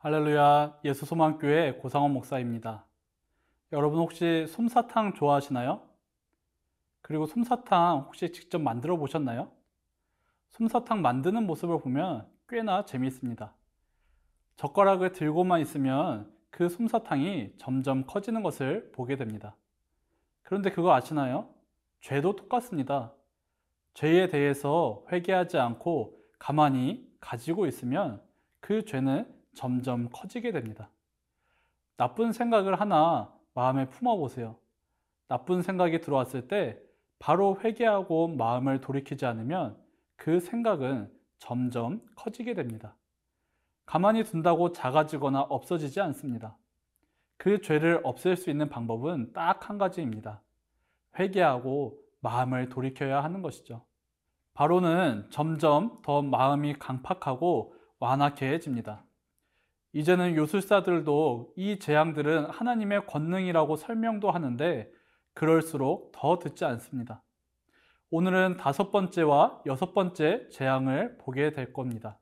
할렐루야 예수 소망교회 고상원 목사입니다. 여러분 혹시 솜사탕 좋아하시나요? 그리고 솜사탕 혹시 직접 만들어 보셨나요? 솜사탕 만드는 모습을 보면 꽤나 재미있습니다. 젓가락을 들고만 있으면 그 솜사탕이 점점 커지는 것을 보게 됩니다. 그런데 그거 아시나요? 죄도 똑같습니다. 죄에 대해서 회개하지 않고 가만히 가지고 있으면 그 죄는 점점 커지게 됩니다. 나쁜 생각을 하나 마음에 품어보세요. 나쁜 생각이 들어왔을 때 바로 회개하고 마음을 돌이키지 않으면 그 생각은 점점 커지게 됩니다. 가만히 둔다고 작아지거나 없어지지 않습니다. 그 죄를 없앨 수 있는 방법은 딱 한 가지입니다. 회개하고 마음을 돌이켜야 하는 것이죠. 바로는 점점 더 마음이 강팍하고 완악해집니다. 이제는 요술사들도 이 재앙들은 하나님의 권능이라고 설명도 하는데 그럴수록 더 듣지 않습니다. 오늘은 다섯 번째와 여섯 번째 재앙을 보게 될 겁니다.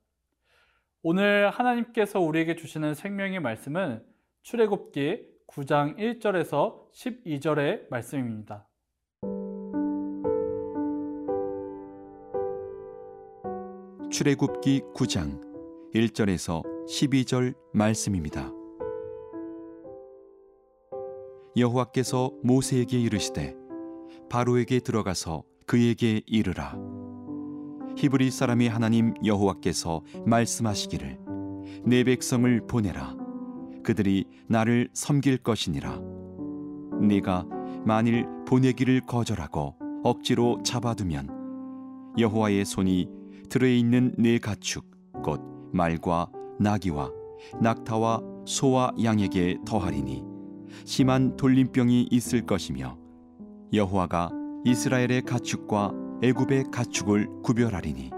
오늘 하나님께서 우리에게 주시는 생명의 말씀은 출애굽기 9장 1절에서 12절의 말씀입니다. 출애굽기 9장 1절에서 12절 말씀입니다. 여호와께서 모세에게 이르시되 바로에게 들어가서 그에게 이르라. 히브리 사람의 하나님 여호와께서 말씀하시기를 내 백성을 보내라. 그들이 나를 섬길 것이니라. 네가 만일 보내기를 거절하고 억지로 잡아두면 여호와의 손이 들에 있는 네 가축 곧 말과 나귀와 낙타와 소와 양에게 더하리니 심한 돌림병이 있을 것이며 여호와가 이스라엘의 가축과 애굽의 가축을 구별하리니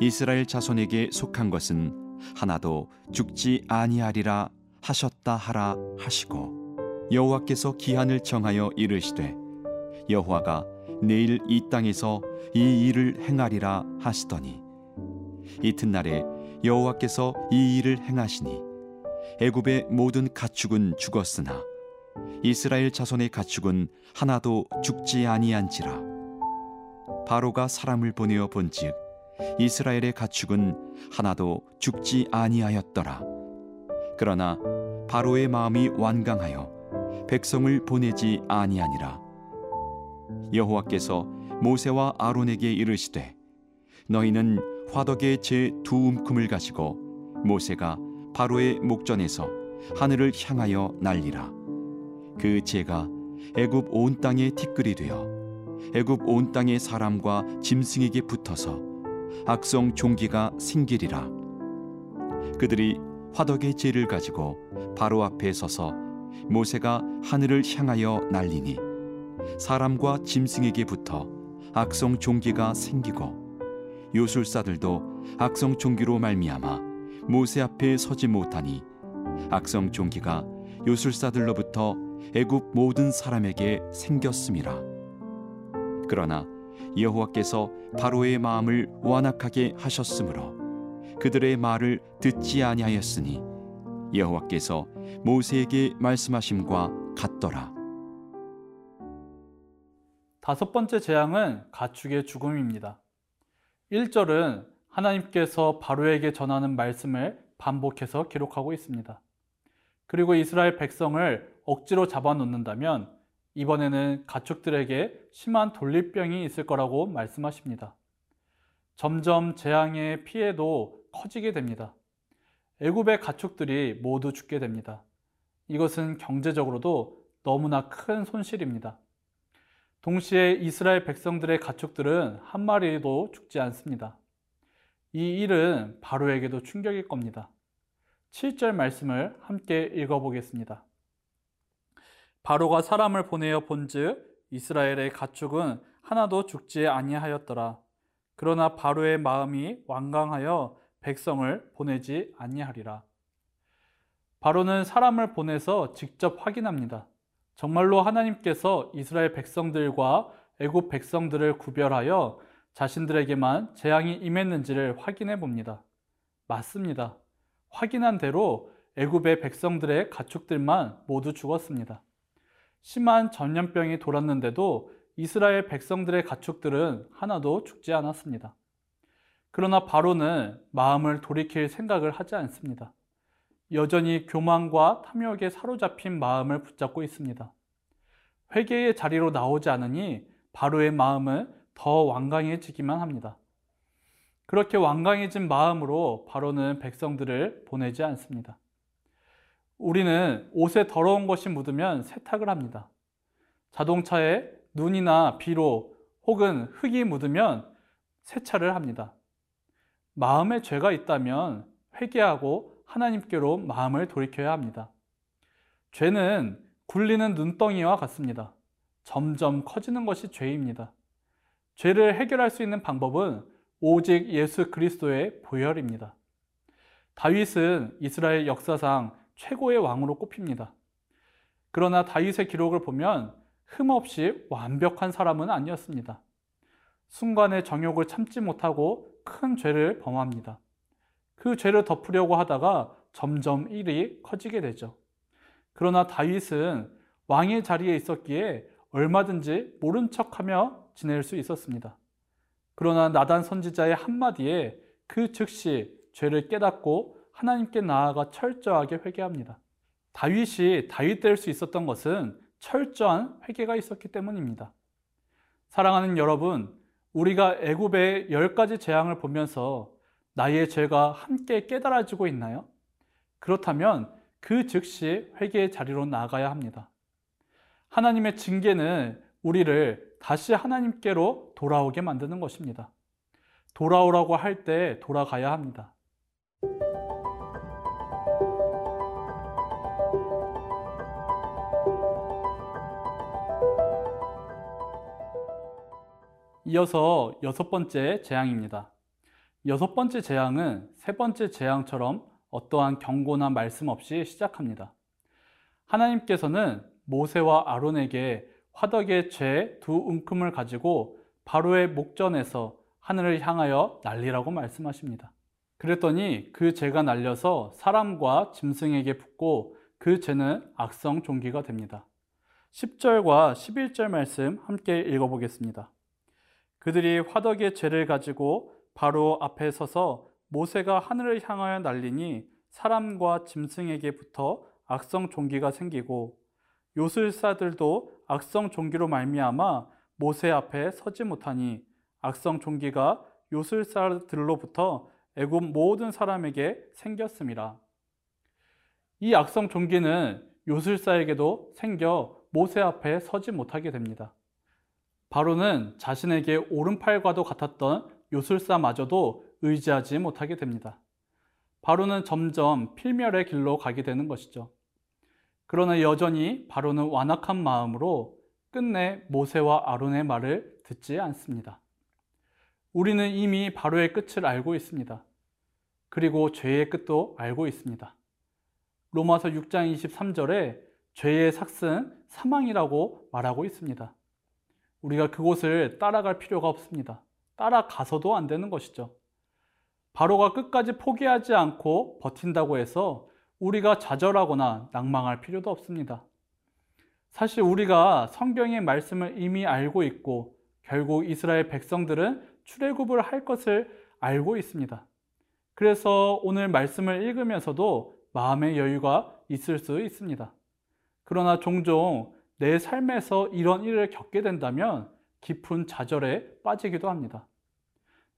이스라엘 자손에게 속한 것은 하나도 죽지 아니하리라 하셨다 하라 하시고 여호와께서 기한을 정하여 이르시되 여호와가 내일 이 땅에서 이 일을 행하리라 하시더니 이튿날에 여호와께서 이 일을 행하시니 애굽의 모든 가축은 죽었으나 이스라엘 자손의 가축은 하나도 죽지 아니한지라. 바로가 사람을 보내어 본즉 이스라엘의 가축은 하나도 죽지 아니하였더라. 그러나 바로의 마음이 완강하여 백성을 보내지 아니하니라. 여호와께서 모세와 아론에게 이르시되 너희는 화덕의 제두 움큼을 가지고 모세가 바로의 목전에서 하늘을 향하여 날리라. 그 재가 애굽 온 땅에 티끌이 되어 애굽 온 땅의 사람과 짐승에게 붙어서 악성 종기가 생기리라. 그들이 화덕의 재를 가지고 바로 앞에 서서 모세가 하늘을 향하여 날리니 사람과 짐승에게 붙어 악성 종기가 생기고 요술사들도 악성 종기로 말미암아 모세 앞에 서지 못하니 악성 종기가 요술사들로부터 애굽 모든 사람에게 생겼음이라 그러나 여호와께서 바로의 마음을 완악하게 하셨으므로 그들의 말을 듣지 아니하였으니 여호와께서 모세에게 말씀하심과 같더라 다섯 번째 재앙은 가축의 죽음입니다. 1절은 하나님께서 바로에게 전하는 말씀을 반복해서 기록하고 있습니다. 그리고 이스라엘 백성을 억지로 잡아놓는다면 이번에는 가축들에게 심한 돌리병이 있을 거라고 말씀하십니다. 점점 재앙의 피해도 커지게 됩니다. 애굽의 가축들이 모두 죽게 됩니다. 이것은 경제적으로도 너무나 큰 손실입니다. 동시에 이스라엘 백성들의 가축들은 한 마리도 죽지 않습니다. 이 일은 바로에게도 충격일 겁니다. 7절 말씀을 함께 읽어보겠습니다. 바로가 사람을 보내어 본즉 이스라엘의 가축은 하나도 죽지 아니하였더라. 그러나 바로의 마음이 완강하여 백성을 보내지 아니하리라. 바로는 사람을 보내서 직접 확인합니다. 정말로 하나님께서 이스라엘 백성들과 애굽 백성들을 구별하여 자신들에게만 재앙이 임했는지를 확인해 봅니다. 맞습니다. 확인한 대로 애굽의 백성들의 가축들만 모두 죽었습니다. 심한 전염병이 돌았는데도 이스라엘 백성들의 가축들은 하나도 죽지 않았습니다. 그러나 바로는 마음을 돌이킬 생각을 하지 않습니다. 여전히 교만과 탐욕에 사로잡힌 마음을 붙잡고 있습니다. 회개의 자리로 나오지 않으니 바로의 마음은 더 완강해지기만 합니다. 그렇게 완강해진 마음으로 바로는 백성들을 보내지 않습니다. 우리는 옷에 더러운 것이 묻으면 세탁을 합니다. 자동차에 눈이나 비로 혹은 흙이 묻으면 세차를 합니다. 마음에 죄가 있다면 회개하고 하나님께로 마음을 돌이켜야 합니다. 죄는 굴리는 눈덩이와 같습니다. 점점 커지는 것이 죄입니다. 죄를 해결할 수 있는 방법은 오직 예수 그리스도의 보혈입니다. 다윗은 이스라엘 역사상 최고의 왕으로 꼽힙니다. 그러나 다윗의 기록을 보면 흠없이 완벽한 사람은 아니었습니다. 순간의 정욕을 참지 못하고 큰 죄를 범합니다. 그 죄를 덮으려고 하다가 점점 일이 커지게 되죠. 그러나 다윗은 왕의 자리에 있었기에 얼마든지 모른 척하며 지낼 수 있었습니다. 그러나 나단 선지자의 한마디에 그 즉시 죄를 깨닫고 하나님께 나아가 철저하게 회개합니다. 다윗이 다윗 될 수 있었던 것은 철저한 회개가 있었기 때문입니다. 사랑하는 여러분, 우리가 애굽의 열 가지 재앙을 보면서 나의 죄가 함께 깨달아지고 있나요? 그렇다면 그 즉시 회개의 자리로 나가야 합니다. 하나님의 징계는 우리를 다시 하나님께로 돌아오게 만드는 것입니다. 돌아오라고 할 때 돌아가야 합니다. 이어서 여섯 번째 재앙입니다. 여섯 번째 재앙은 세 번째 재앙처럼 어떠한 경고나 말씀 없이 시작합니다. 하나님께서는 모세와 아론에게 화덕의 죄두 움큼을 가지고 바로의 목전에서 하늘을 향하여 날리라고 말씀하십니다. 그랬더니 그 죄가 날려서 사람과 짐승에게 붙고 그 죄는 악성 종기가 됩니다. 10절과 11절 말씀 함께 읽어보겠습니다. 그들이 화덕의 죄를 가지고 바로 앞에 서서 모세가 하늘을 향하여 날리니 사람과 짐승에게 붙어 악성 종기가 생기고 요술사들도 악성 종기로 말미암아 모세 앞에 서지 못하니 악성 종기가 요술사들로부터 애굽 모든 사람에게 생겼음이라. 이 악성 종기는 요술사에게도 생겨 모세 앞에 서지 못하게 됩니다. 바로는 자신에게 오른팔과도 같았던 요술사마저도 의지하지 못하게 됩니다. 바로는 점점 필멸의 길로 가게 되는 것이죠. 그러나 여전히 바로는 완악한 마음으로 끝내 모세와 아론의 말을 듣지 않습니다. 우리는 이미 바로의 끝을 알고 있습니다. 그리고 죄의 끝도 알고 있습니다. 로마서 6장 23절에 죄의 삭은 사망이라고 말하고 있습니다. 우리가 그곳을 따라갈 필요가 없습니다. 따라가서도 안 되는 것이죠. 바로가 끝까지 포기하지 않고 버틴다고 해서 우리가 좌절하거나 낭망할 필요도 없습니다. 사실 우리가 성경의 말씀을 이미 알고 있고 결국 이스라엘 백성들은 출애굽을 할 것을 알고 있습니다. 그래서 오늘 말씀을 읽으면서도 마음의 여유가 있을 수 있습니다. 그러나 종종 내 삶에서 이런 일을 겪게 된다면 깊은 좌절에 빠지기도 합니다.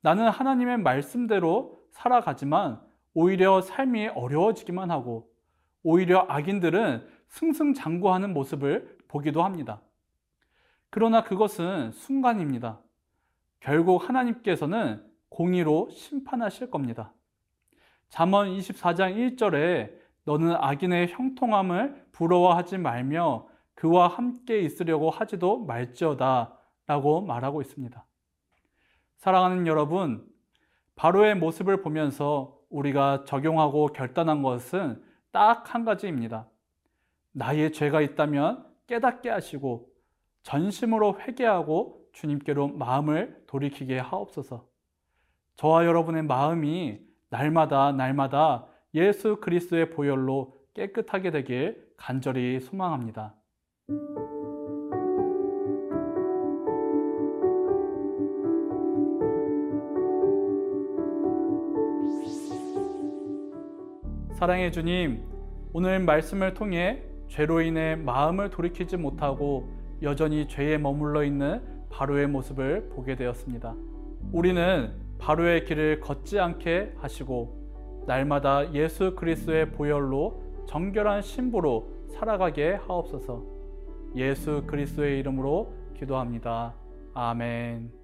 나는 하나님의 말씀대로 살아가지만 오히려 삶이 어려워지기만 하고 오히려 악인들은 승승장구하는 모습을 보기도 합니다. 그러나 그것은 순간입니다. 결국 하나님께서는 공의로 심판하실 겁니다. 잠언 24장 1절에 너는 악인의 형통함을 부러워하지 말며 그와 함께 있으려고 하지도 말지어다 라고 말하고 있습니다. 사랑하는 여러분, 바로의 모습을 보면서 우리가 적용하고 결단한 것은 딱 한 가지입니다. 나의 죄가 있다면 깨닫게 하시고 전심으로 회개하고 주님께로 마음을 돌이키게 하옵소서. 저와 여러분의 마음이 날마다 날마다 예수 그리스도의 보혈로 깨끗하게 되길 간절히 소망합니다. 사랑해 주님, 오늘 말씀을 통해 죄로 인해 마음을 돌이키지 못하고 여전히 죄에 머물러 있는 바로의 모습을 보게 되었습니다. 우리는 바로의 길을 걷지 않게 하시고 날마다 예수 그리스도의 보혈로 정결한 신부로 살아가게 하옵소서. 예수 그리스도의 이름으로 기도합니다. 아멘.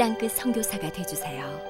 땅끝 선교사가 되주세요.